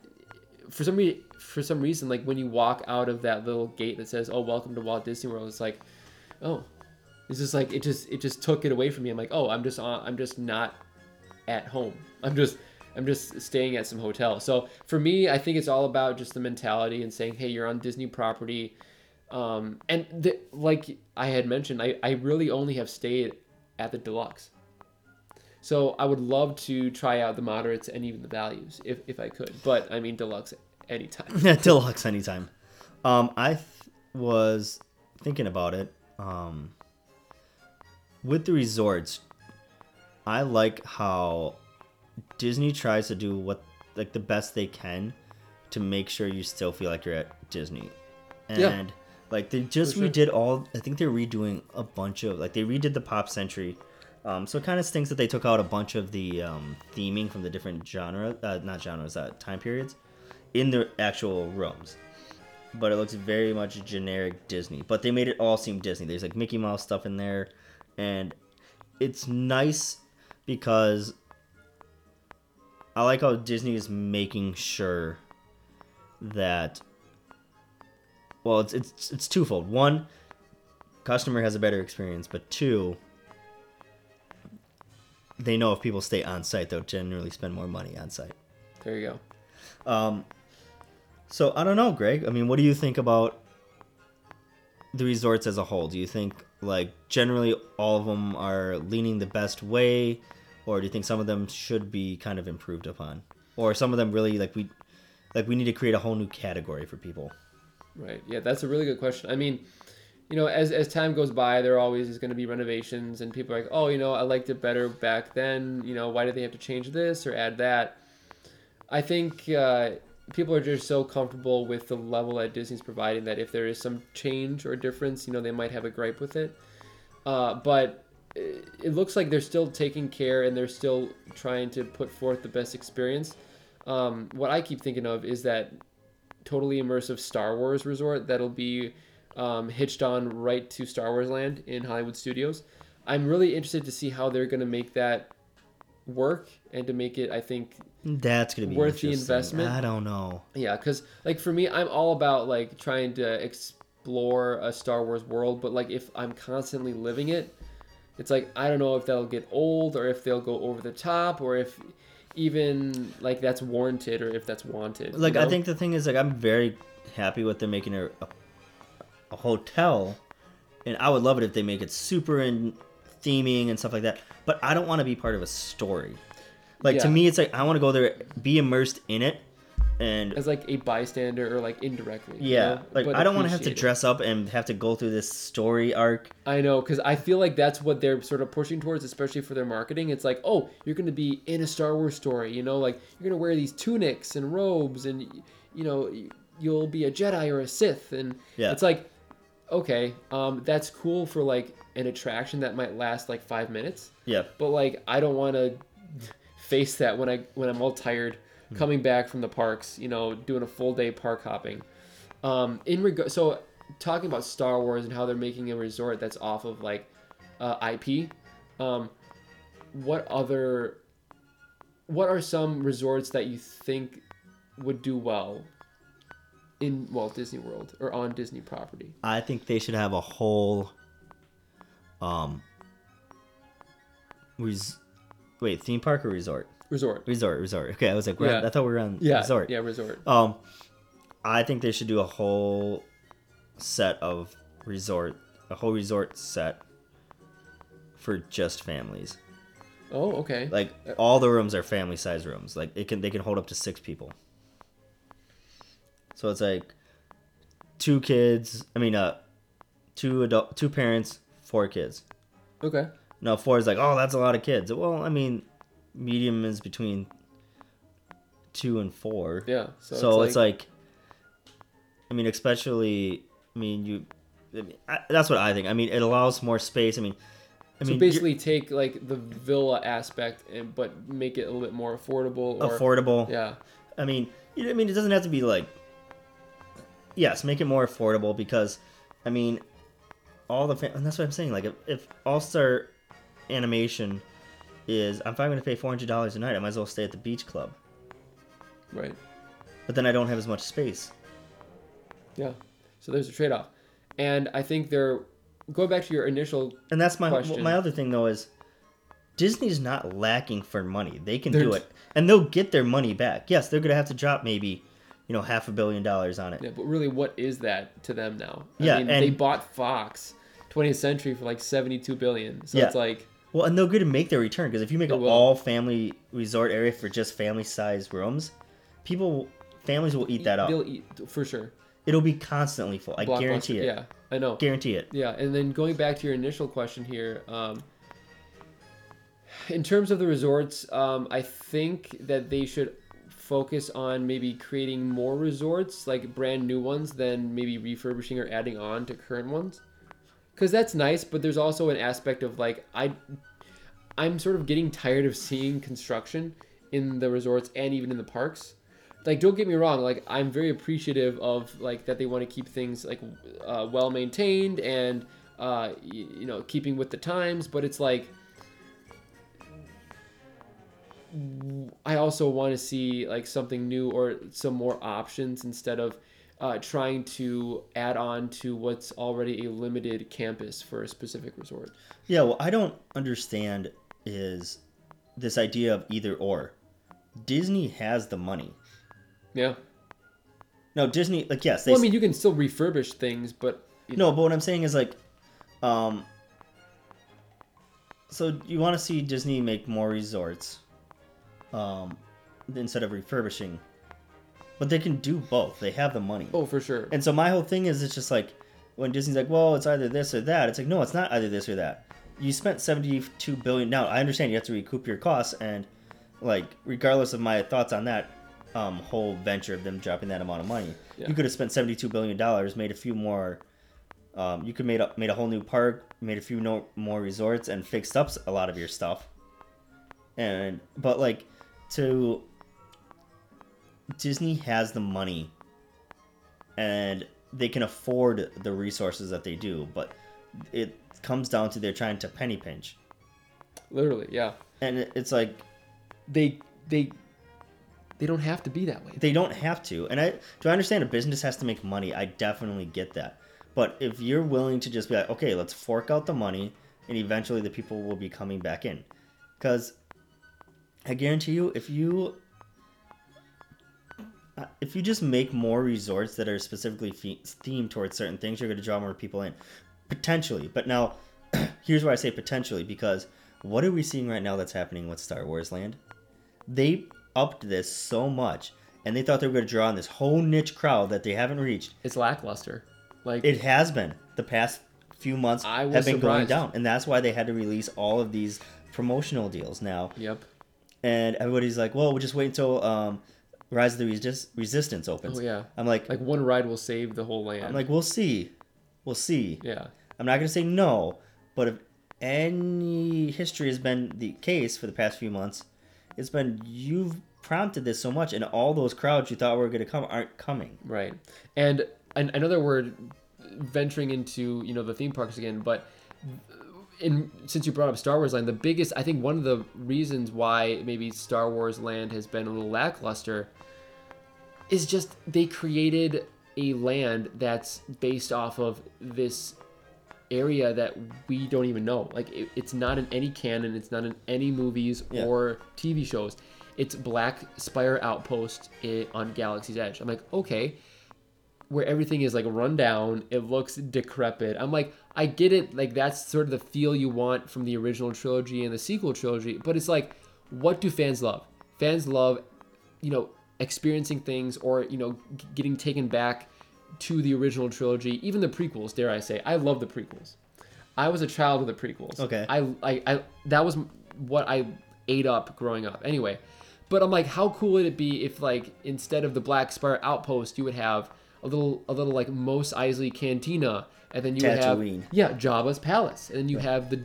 for some re- for some reason, like when you walk out of that little gate that says, "Oh, welcome to Walt Disney World," it's like, oh, it's just like it just it just took it away from me. I'm like, oh, I'm just on, I'm just not at home. I'm just I'm just staying at some hotel. So for me, I think it's all about just the mentality and saying, hey, you're on Disney property. Um, and the, like I had mentioned, I, I really only have stayed at the deluxe. So I would love to try out the moderates and even the values if, if I could. But I mean deluxe anytime. Yeah, *laughs* deluxe anytime. Um, I th- was thinking about it. Um, with the resorts, I like how Disney tries to do what like the best they can to make sure you still feel like you're at Disney. And Yeah. Like they just sure. redid all I think they're redoing a bunch of like they redid the pop century. Um, so it kind of stinks that they took out a bunch of the um, theming from the different genre, uh, not genres, uh, time periods, in the actual rooms. But it looks very much generic Disney. But they made it all seem Disney. There's like Mickey Mouse stuff in there, and it's nice because I like how Disney is making sure that well, it's it's it's twofold. One, customer has a better experience, but two, they know if people stay on site, they'll generally spend more money on site. There you go. Um, so I don't know, Greg. I mean, what do you think about the resorts as a whole? Do you think like generally all of them are leaning the best way, or do you think some of them should be kind of improved upon, or some of them really like we like we need to create a whole new category for people? Right. Yeah, that's a really good question. I mean, you know, as, as time goes by, there always is going to be renovations, and people are like, oh, you know, I liked it better back then. You know, why did they have to change this or add that? I think uh, people are just so comfortable with the level that Disney's providing that if there is some change or difference, you know, they might have a gripe with it. Uh, but it looks like they're still taking care and they're still trying to put forth the best experience. Um, what I keep thinking of is that totally immersive Star Wars resort that'll be um, hitched on right to Star Wars Land in Hollywood Studios. I'm really interested to see how they're going to make that work and to make it, I think, That's gonna be Worth the investment? I don't know. yeah, because like for me, I'm all about like trying to explore a Star Wars world, but like if I'm constantly living it, it's like I don't know if that'll get old or if they'll go over the top or if even like that's warranted or if that's wanted. you Like I think the thing is like I'm very happy with them making a, a, a hotel, and I would love it if they make it super in theming and stuff like that. But I don't want to be part of a story. Like to me, it's like I want to go there, be immersed in it, and as like a bystander or like indirectly. you yeah, know, like but I don't want to have to dress up and have to go through this story arc. I know, because I feel like that's what they're sort of pushing towards, especially for their marketing. It's like, oh, you're going to be in a Star Wars story, you know, like you're going to wear these tunics and robes, and you know, you'll be a Jedi or a Sith, and Yeah. it's like, okay, um, that's cool for like an attraction that might last like five minutes, Yeah, but like I don't want to *laughs* face that when I when I'm all tired coming back from the parks, you know, doing a full day park hopping. Um, in regard, so talking about Star Wars and how they're making a resort that's off of like uh, IP. Um, what other, what are some resorts that you think would do well in Walt Disney World or on Disney property? I think they should have a whole, um, res- wait, theme park or resort? Resort. Resort, resort. Okay, I was like, we're Yeah. I thought we were on Yeah. resort. Yeah, resort. Um, I think they should do a whole set of resort, a whole resort set for just families. Oh, okay. Like all the rooms are family size rooms. Like it can they can hold up to six people. So it's like two kids. I mean, uh, two adult, two parents, four kids. Okay. No, four is like, oh, that's a lot of kids. Well, I mean, medium is between two and four. Yeah. So, So, it's, like, I mean, especially, I mean, you, I mean, I, that's what I think. I mean, it allows more space. I mean, I so mean, basically take like the villa aspect and but make it a little bit more affordable or affordable. yeah I mean, you know, I mean, it doesn't have to be like, yes, make it more affordable because, I mean, all the, fam- and that's what I'm saying. Like, if, if All Star Animation is, if I'm going to pay four hundred dollars a night, I might as well stay at the beach club. right But then I don't have as much space. yeah so there's a trade-off and i think they're going back to your initial And that's my Question. my other thing though is Disney's not lacking for money. They can do They're- it, and they'll get their money back. Yes, they're gonna have to drop maybe, you know, half a billion dollars on it. yeah but really what is that to them now I Yeah, mean, they bought fox 20th century for like 72 billion so Yeah. it's like Well, and they'll get to make their return because if you make an will. all family resort area for just family size rooms, people families will eat that up. they'll eat for sure It'll be constantly full. I guarantee Blockbuster, it. yeah i know Guarantee it. Yeah, and then going back to your initial question here, um, in terms of the resorts, um, I think that they should focus on maybe creating more resorts, like brand new ones, than maybe refurbishing or adding on to current ones. Because that's nice, but there's also an aspect of like I, I'm sort of getting tired of seeing construction in the resorts and even in the parks. Like don't get me wrong like i'm very appreciative of like that they want to keep things like uh, well maintained and uh, you know keeping with the times but it's like i also want to see like something new or some more options instead of uh, trying to add on to what's already a limited campus for a specific resort Yeah. Well, I don't understand is this idea of either or. Disney has the money. yeah No, Disney like yes, they well i mean you can still refurbish things but you know, No, but what I'm saying is like, um, so you want to see Disney make more resorts, um, instead of refurbishing, but they can do both. They have the money. oh for sure And so my whole thing is, it's just like when Disney's like, well, it's either this or that. It's like, no, it's not either this or that. You spent 72 billion. Now I understand you have to recoup your costs, and like regardless of my thoughts on that um, whole venture of them dropping that amount of money, Yeah. you could have spent 72 billion dollars, made a few more. Um, you could made a, made a whole new park, made a few no, more resorts, and fixed up a lot of your stuff. And but like to Disney has the money and they can afford the resources that they do, but it comes down to they're trying to penny pinch. literally yeah And it's like they they they don't have to be that way. they don't have to. And I do I understand a business has to make money. I definitely get that. But if you're willing to just be like, okay, let's fork out the money and eventually the people will be coming back in. Because I guarantee you, if you if you just make more resorts that are specifically fe- themed towards certain things, you're going to draw more people in, potentially. But now, *clears throat* here's why I say potentially because what are we seeing right now that's happening with Star Wars Land? They upped this so much, and they thought they were going to draw in this whole niche crowd that they haven't reached. It's lackluster. Like It has been the past few months I have been going down, and that's why they had to release all of these promotional deals now. Yep. And everybody's like, "Well, we'll just wait until um, Rise of the Resist- Resistance opens." Oh yeah. I'm like, Like one ride will save the whole land. I'm like, we'll see, we'll see. yeah. I'm not gonna say no, but if any history has been the case for the past few months, it's been you've prompted this so much, and all those crowds you thought were gonna come aren't coming. Right. And I, I know venturing into, you know, the theme parks again, but in since you brought up Star Wars Land, the biggest I think one of the reasons why maybe Star Wars Land has been a little lackluster is just they created a land that's based off of this area that we don't even know. Like it, it's not in any canon, it's not in any movies Yeah. or TV shows. It's Black Spire Outpost on Galaxy's Edge. I'm like, okay, where everything is like run down, it looks decrepit. I'm like, I get it, like that's sort of the feel you want from the original trilogy and the sequel trilogy, but it's like, what do fans love? Fans love, you know, experiencing things or you know, g- getting taken back to the original trilogy, even the prequels. Dare I say, I love the prequels. I was a child of the prequels. Okay. I, I, I that was what I ate up growing up. Anyway, but I'm like, how cool would it be if like instead of the Black Spire Outpost, you would have a little a little like Mos Eisley Cantina, and then you Tatooine. have yeah Jabba's Palace, and then you have the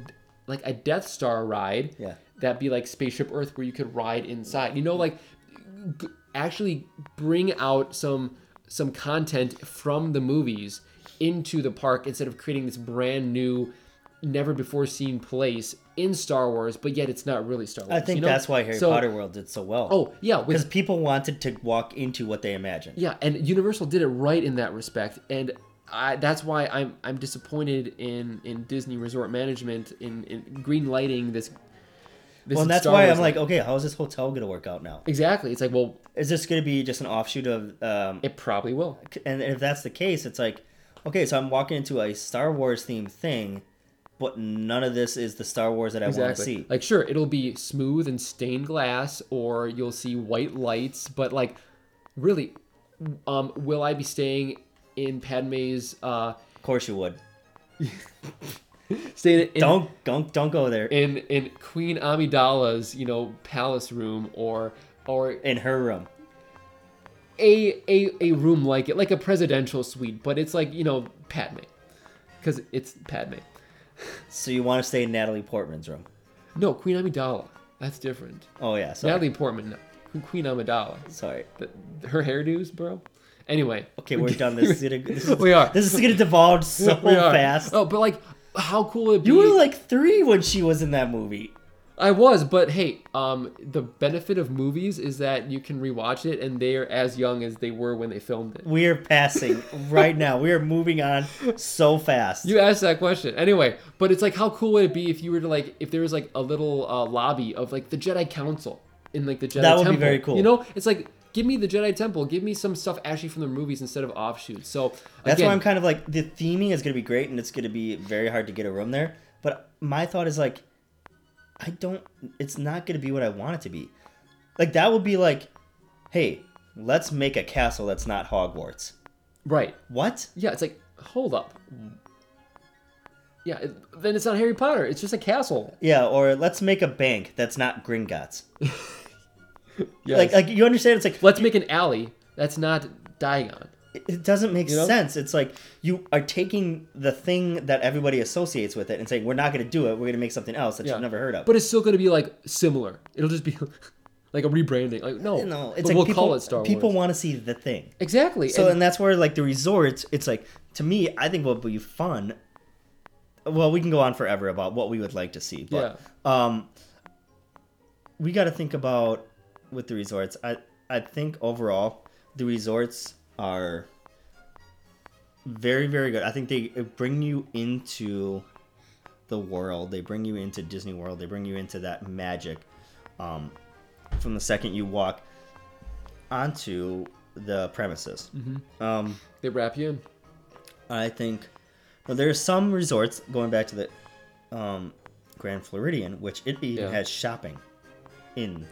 like a Death Star ride. Yeah. That'd be like Spaceship Earth, where you could ride inside. You know, like g- actually bring out some some content from the movies into the park instead of creating this brand new never before seen place in Star Wars but yet it's not really Star Wars I think you know? that's why Harry So- Potter World did so well. oh yeah because people wanted to walk into what they imagined. yeah and Universal did it right in that respect and I, that's why I'm I'm disappointed in in Disney Resort Management in, in green lighting this this well, and that's Star why Wars I'm like, land. okay, how is this hotel gonna work out now? exactly it's like well Is this gonna be just an offshoot of? Um, it probably will and if that's the case, it's like, okay, so I'm walking into a Star Wars themed thing, but none of this is the Star Wars that I want to see. Like, sure, it'll be smooth and stained glass, or you'll see white lights. But like, really, um, will I be staying in Padme's uh, Of course you would. *laughs* staying in Don't don't don't go there. in in Queen Amidala's you know palace room or or In her room. a a a room like it, like a presidential suite, but it's like you know Padme, because it's Padme. *laughs* So you want to stay in Natalie Portman's room? No, Queen Amidala. That's different. Oh yeah, sorry. Natalie Portman, no. Queen Amidala. Sorry. The- her hairdos, bro. Anyway, Okay, we're done. This is gonna. This *laughs* is, We are. This is gonna devolve *laughs* so we are. fast. Oh, but like, how cool would it be? You were like three when she was in that movie. I was, but hey, um, the benefit of movies is that you can rewatch it, and they're as young as they were when they filmed it. We are passing *laughs* right now. We are moving on so fast. You asked that question anyway, but it's like, how cool would it be if you were to like, if there was like a little uh, lobby of like the Jedi Council in like the Jedi Council. That would be very cool. You know, it's like. Give me the Jedi Temple. Give me some stuff actually from the movies instead of offshoots. So That's again, why I'm kind of like the theming is gonna be great, and it's gonna be very hard to get a room there. But my thought is like, I don't. It's not gonna be what I want it to be. Like that would be like, hey, let's make a castle that's not Hogwarts. right. What? Yeah, it's like, hold up. Yeah, it, then it's not Harry Potter. It's just a castle. Yeah, or let's make a bank that's not Gringotts. *laughs* *laughs* Yes. Like, like you understand? It's like let's make an alley that's not Diagon. it- doesn't make You know? sense. It's like you are taking the thing that everybody associates with it and saying we're not going to do it. We're going to make something else that Yeah. you've never heard of. But it's still going to be like similar. It'll just be *laughs* like a rebranding. Like no, no, it's like we'll people, call it Star people Wars. want to see the thing. exactly. So and- and that's where like the resorts, it's like to me, I think what would be fun. Well, we can go on forever about what we would like to see, but um, we got to think about with the resorts. I I think overall the resorts are very very good. I think they bring you into the world. They bring you into Disney World. They bring you into that magic. Um, from the second you walk onto the premises. Um, They wrap you in. I think well, are some resorts going back to the um, Grand Floridian, which it even Yeah. has shopping in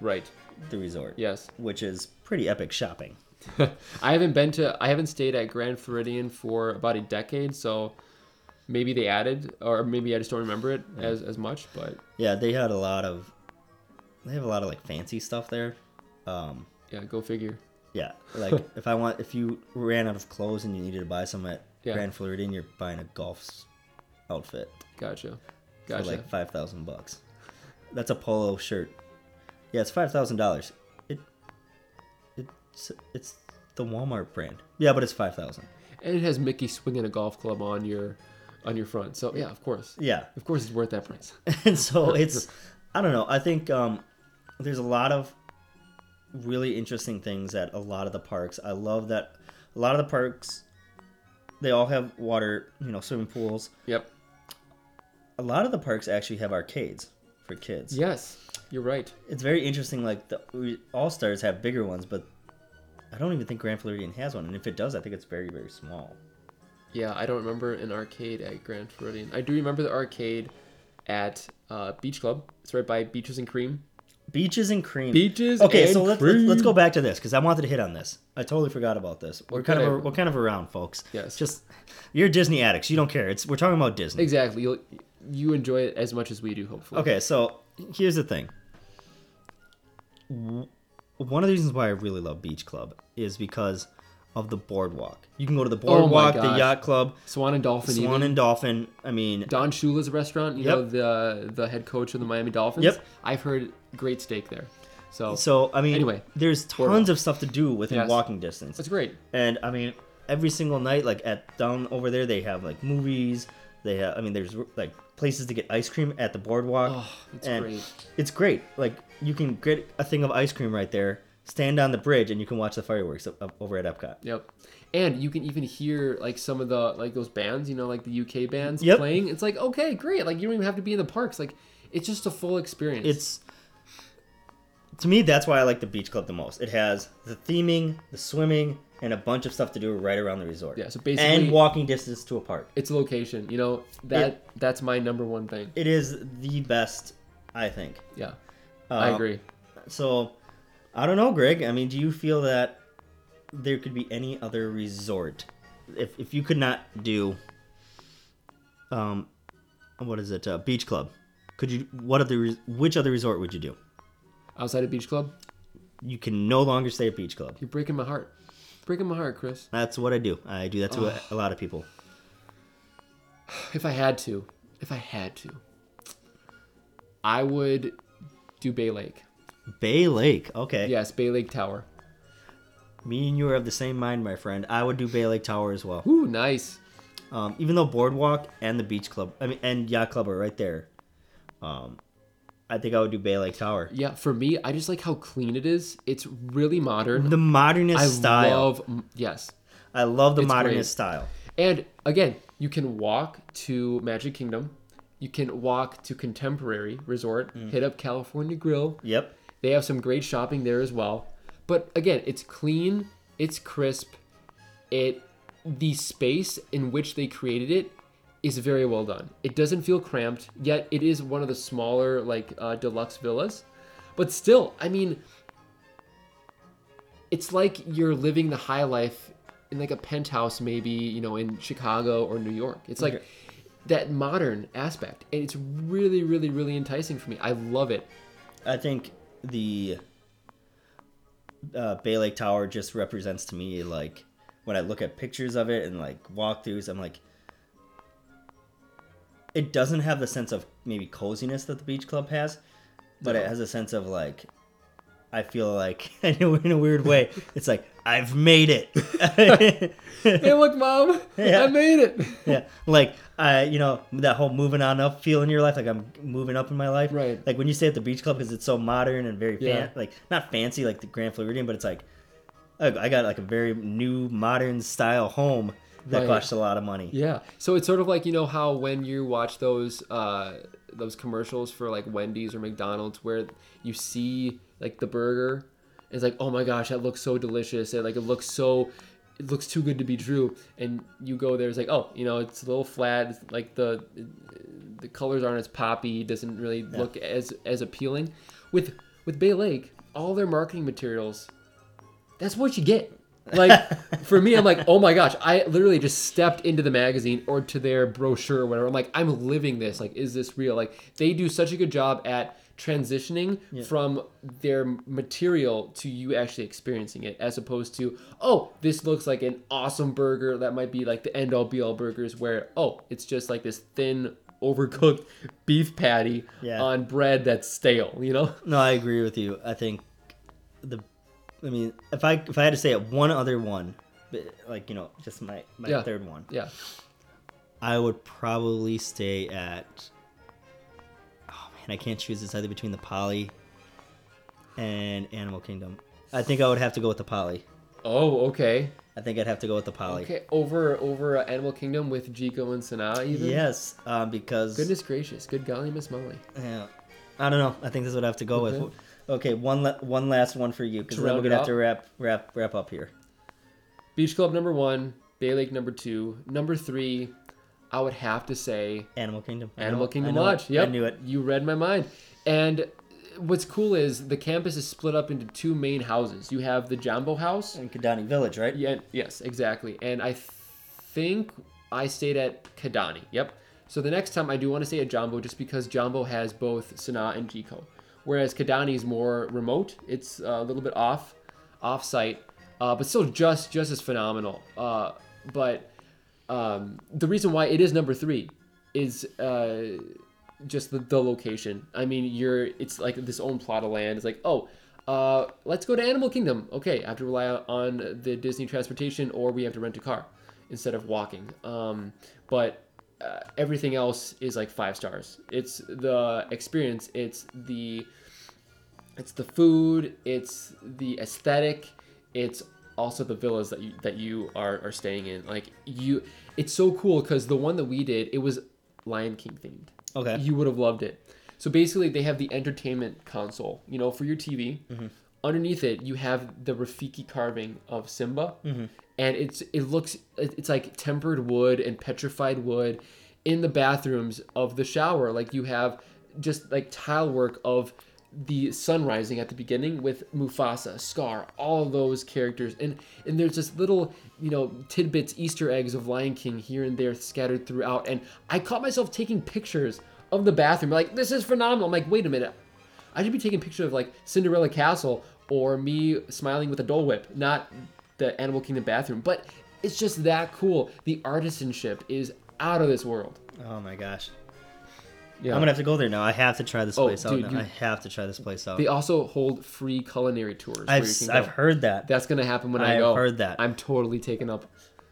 Right. the resort. Yes. which is pretty epic shopping. *laughs* I haven't been to. I haven't stayed at Grand Floridian for about a decade, so maybe they added, or maybe I just don't remember it as as much. But Yeah, they had a lot of they have a lot of like fancy stuff there. Um, yeah, go figure. yeah, *laughs* like if I want if you ran out of clothes and you needed to buy some at Yeah. Grand Floridian, you're buying a golf outfit Gotcha. Gotcha. for like five thousand bucks. That's a polo shirt. Yeah, it's five thousand dollars. It it's it's the Walmart brand. Yeah, but it's five thousand. and it has Mickey swinging a golf club on your on your front. So yeah, of course. Yeah, Of course, it's worth that price. *laughs* and so *laughs* it's I don't know. I think um, there's a lot of really interesting things at a lot of the parks. I love that a lot of the parks they all have water, you know, swimming pools. Yep. A lot of the parks actually have arcades for kids. Yes, you're right. It's very interesting. Like the All Stars have bigger ones, but I don't even think Grand Floridian has one. And if it does, I think it's very very small. Yeah, I don't remember an arcade at Grand Floridian. I do remember the arcade at uh, Beach Club. It's right by Beaches and Cream. Beaches and cream. Beaches Okay, and so let's, let's cream. let's go back to this because I wanted to hit on this. I totally forgot about this. We're kind of Okay. we're kind of around, folks. Yes. Just you're Disney addicts. You don't care. It's we're talking about Disney. Exactly. You you enjoy it as much as we do, hopefully. Okay, so here's the thing. One of the reasons why I really love Beach Club is because of the boardwalk. You can go to the Oh boardwalk, the yacht club, Swan and Dolphin. Swan even. and Dolphin. I mean, Don Shula's restaurant. You Yep. know the the head coach of the Miami Dolphins. Yep. I've heard great steak there. So, so I mean, Anyway, there's boardwalk. tons of stuff to do within Yes. walking distance. that's great. And I mean, every single night, like at down over there, they have like movies. They have, I mean, there's like places to get ice cream at the boardwalk. Oh, it's and great. It's great. Like you can get a thing of ice cream right there, stand on the bridge, and you can watch the fireworks up, up over at Epcot. Yep. And you can even hear like some of the like those bands, you know, like the UK bands Yep. playing. It's like okay, great. Like you don't even have to be in the parks. Like it's just a full experience. It's to me that's why I like the beach club the most. It has the theming, the swimming, and a bunch of stuff to do right around the resort. Yeah, so basically- and walking distance to a park. it's location. You know that that's my number one thing. It is the best, I think. Yeah, I Um, agree. So, I don't know, Greg. I mean, do you feel that there could be any other resort if if you could not do um what is it? Uh, beach club. Could you what other which other resort would you do? Outside of Beach Club, You can no longer stay at beach club. you're breaking my heart. Breaking my heart, Chris. That's what I do. I do that to a, a lot of people. If I had to, if I had to, I would do Bay Lake. Bay Lake. Okay. Yes, Bay Lake Tower. Me and you are of the same mind, my friend. I would do Bay Lake Tower as well. Ooh, nice. Um, even though Boardwalk and the Beach Club, I mean, and Yacht Club are right there. Um, I think I would do Bay Lake Tower. Yeah, for me, I just like how clean it is. It's really modern. The modernist I style. love yes. I love the It's modernist great. style. And again, you can walk to Magic Kingdom. You can walk to Contemporary Resort, Mm. hit up California Grill. Yep. They have some great shopping there as well. But again, it's clean, it's crisp. It the space in which they created it is very well done. It doesn't feel cramped, yet it is one of the smaller like uh, deluxe villas. But still, I mean, it's like you're living the high life in like a penthouse, maybe you know, in Chicago or New York. It's like Okay. That modern aspect, and it's really, really, really enticing for me. I love it. I think the uh, Bay Lake Tower just represents to me like when I look at pictures of it and like walkthroughs, I'm like, it doesn't have the sense of maybe coziness that the beach club has, but it has a sense of like, I feel like *laughs* in a weird way, it's like I've made it. *laughs* *laughs* hey, look, mom, Yeah. I made it. yeah, like I, you know, that whole moving on up feel in your life, like I'm moving up in my life. Right. Like when you stay at the beach club because it's so modern and very fan, Yeah. like not fancy like the Grand Floridian, but it's like I I got like a very new modern style home, that Right. costs a lot of money. Yeah. So it's sort of like you know how when you watch those uh, those commercials for like Wendy's or McDonald's where you see like the burger, it's like oh my gosh that looks so delicious and like it looks so it looks too good to be true and you go there it's like oh you know it's a little flat it's like the the colors aren't as poppy doesn't really look as as appealing with with Bay Lake all their marketing materials that's what you get. Like *laughs* for me, I'm like, oh my gosh, I literally just stepped into the magazine or to their brochure or whatever. I'm like, I'm living this. Like, is this real? Like, they do such a good job at transitioning from their material to you actually experiencing it, as opposed to, oh, this looks like an awesome burger that might be like the end all be all burgers, where oh, it's just like this thin, overcooked beef patty Yeah. on bread that's stale. You know? No, I agree with you. I think the, I mean, if I if I had to say it, one other one, like you know, just my my Yeah. third one, Yeah. I would probably stay at. Man, I can't choose. It's either between the Poly and Animal Kingdom. I think I would have to go with the Poly. Oh, okay. I think I'd have to go with the Poly. Okay, over over uh, Animal Kingdom with Jiko and Sanaa even. Yes, um, because Goodness gracious, good golly, Miss Molly. Yeah. I don't know. I think this would have to go Okay. with. Okay, one la- one last one for you because then we're gonna have to wrap wrap wrap up here. Beach Club number one, Bay Lake number two, number three. I would have to say Animal Kingdom. Animal Kingdom I Lodge. it. Yep, I knew it. You read my mind. And what's cool is the campus is split up into two main houses. You have the Jambo House. and Kidani Village, right? Yeah, yes, exactly. And I think I stayed at Kidani. Yep. So the next time I do want to stay at Jambo just because Jambo has both Sanaa and Jiko. Whereas Kidani is more remote. It's a little bit off off site. Uh, but still just just as phenomenal. Uh, but um, the reason why it is number three is uh, just the, the location. I mean, you're it's like this own plot of land. It's like, oh, uh, let's go to Animal Kingdom. Okay, I have to rely on the Disney transportation, or we have to rent a car instead of walking. Um, but uh, everything else is like five stars. It's the experience. It's the it's the food. It's the aesthetic. It's also the villas that you that you are, are staying in. Like you, it's so cool because the one that we did, it was Lion King themed. Okay. You would have loved it. So basically, they have the entertainment console, you know, for your TV. Mm-hmm. Underneath it, you have the Rafiki carving of Simba, mm-hmm. and it's it looks it's like tempered wood and petrified wood in the bathrooms of the shower. Like you have just like tile work of the sun rising at the beginning with Mufasa, Scar, all those characters, and and there's just little you know tidbits, Easter eggs of Lion King here and there scattered throughout. And I caught myself taking pictures of the bathroom, like this is phenomenal. I'm like, wait a minute, I should be taking pictures of like Cinderella Castle or me smiling with a Dole Whip, not the Animal Kingdom bathroom. But it's just that cool. The artisanship is out of this world. Oh my gosh. Yeah. I'm gonna have to go there now. I have to try this Oh, place out. dude, now. you- I have to try this place out. They also hold free culinary tours. I've you can. I've heard that. That's gonna happen when I, go. I have heard that. I'm totally taking up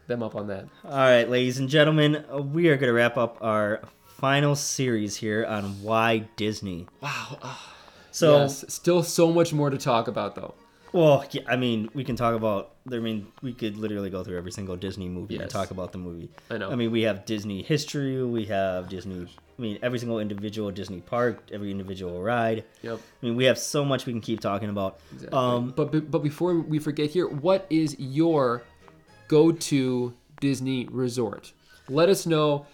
them up on that. All right, ladies and gentlemen, uh, we are gonna wrap up our final series here on why Disney. Wow. ah, So, yes. Still so much more to talk about though. well, yeah, I mean, we can talk about. I mean, we could literally go through every single Disney movie and talk about the movie. I know. I mean, we have Disney history. We have Disney. I mean, every single individual Disney park, every individual ride. Yep. I mean, we have so much we can keep talking about. Exactly. Um, but but before we forget here, what is your go-to Disney resort? Let us know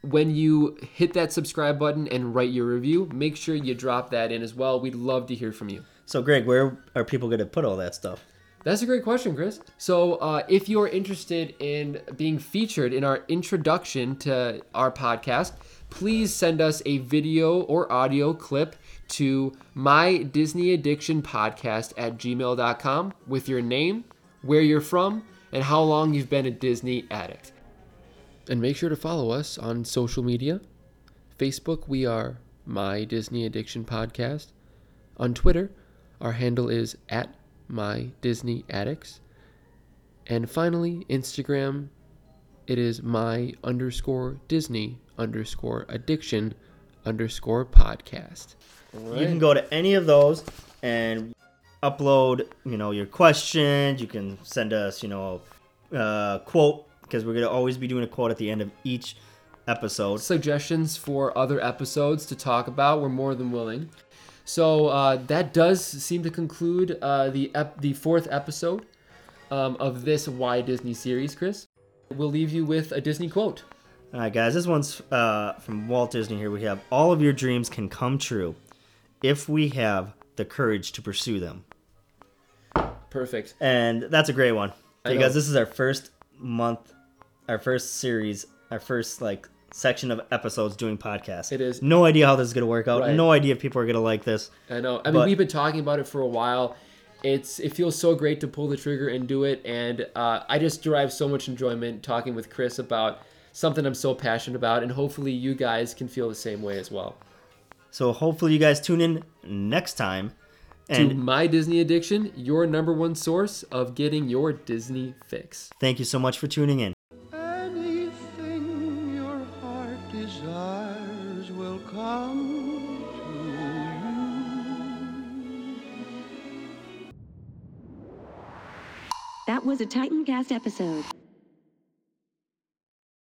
when you hit that subscribe button and write your review. Make sure you drop that in as well. We'd love to hear from you. so, Greg, where are people gonna put all that stuff? That's a great question, Chris. So, uh, if you're interested in being featured in our introduction to our podcast, please send us a video or audio clip to my Disney Addiction Podcast at gmail.com with your name, where you're from, and how long you've been a Disney addict. And make sure to follow us on social media. Facebook, we are My Disney Addiction Podcast. On Twitter, our handle is at My Disney Addicts. And finally, Instagram, it is My underscore Disney underscore addiction underscore podcast. You can go to any of those and upload, you know, your questions. You can send us, you know, uh, quote because we're gonna always be doing a quote at the end of each episode. Suggestions for other episodes to talk about, we're more than willing. So uh, that does seem to conclude uh, the ep- the fourth episode um, of this Why Disney series, Chris. We'll leave you with a Disney quote. All right, guys, this one's uh, from Walt Disney. Here we have all of your dreams can come true if we have the courage to pursue them. Perfect. And that's a great one because this is our first month, our first series, our first like section of episodes doing podcasts. It is. No idea how this is gonna work out. Right. No idea if people are gonna like this. I know. I mean, But- we've been talking about it for a while. It's it feels so great to pull the trigger and do it, and uh, I just derive so much enjoyment talking with Chris about something I'm so passionate about, and hopefully you guys can feel the same way as well. So hopefully you guys tune in next time. to And My Disney Addiction, your number one source of getting your Disney fix. thank you so much for tuning in. Anything your heart desires will come. That was a Titancast episode.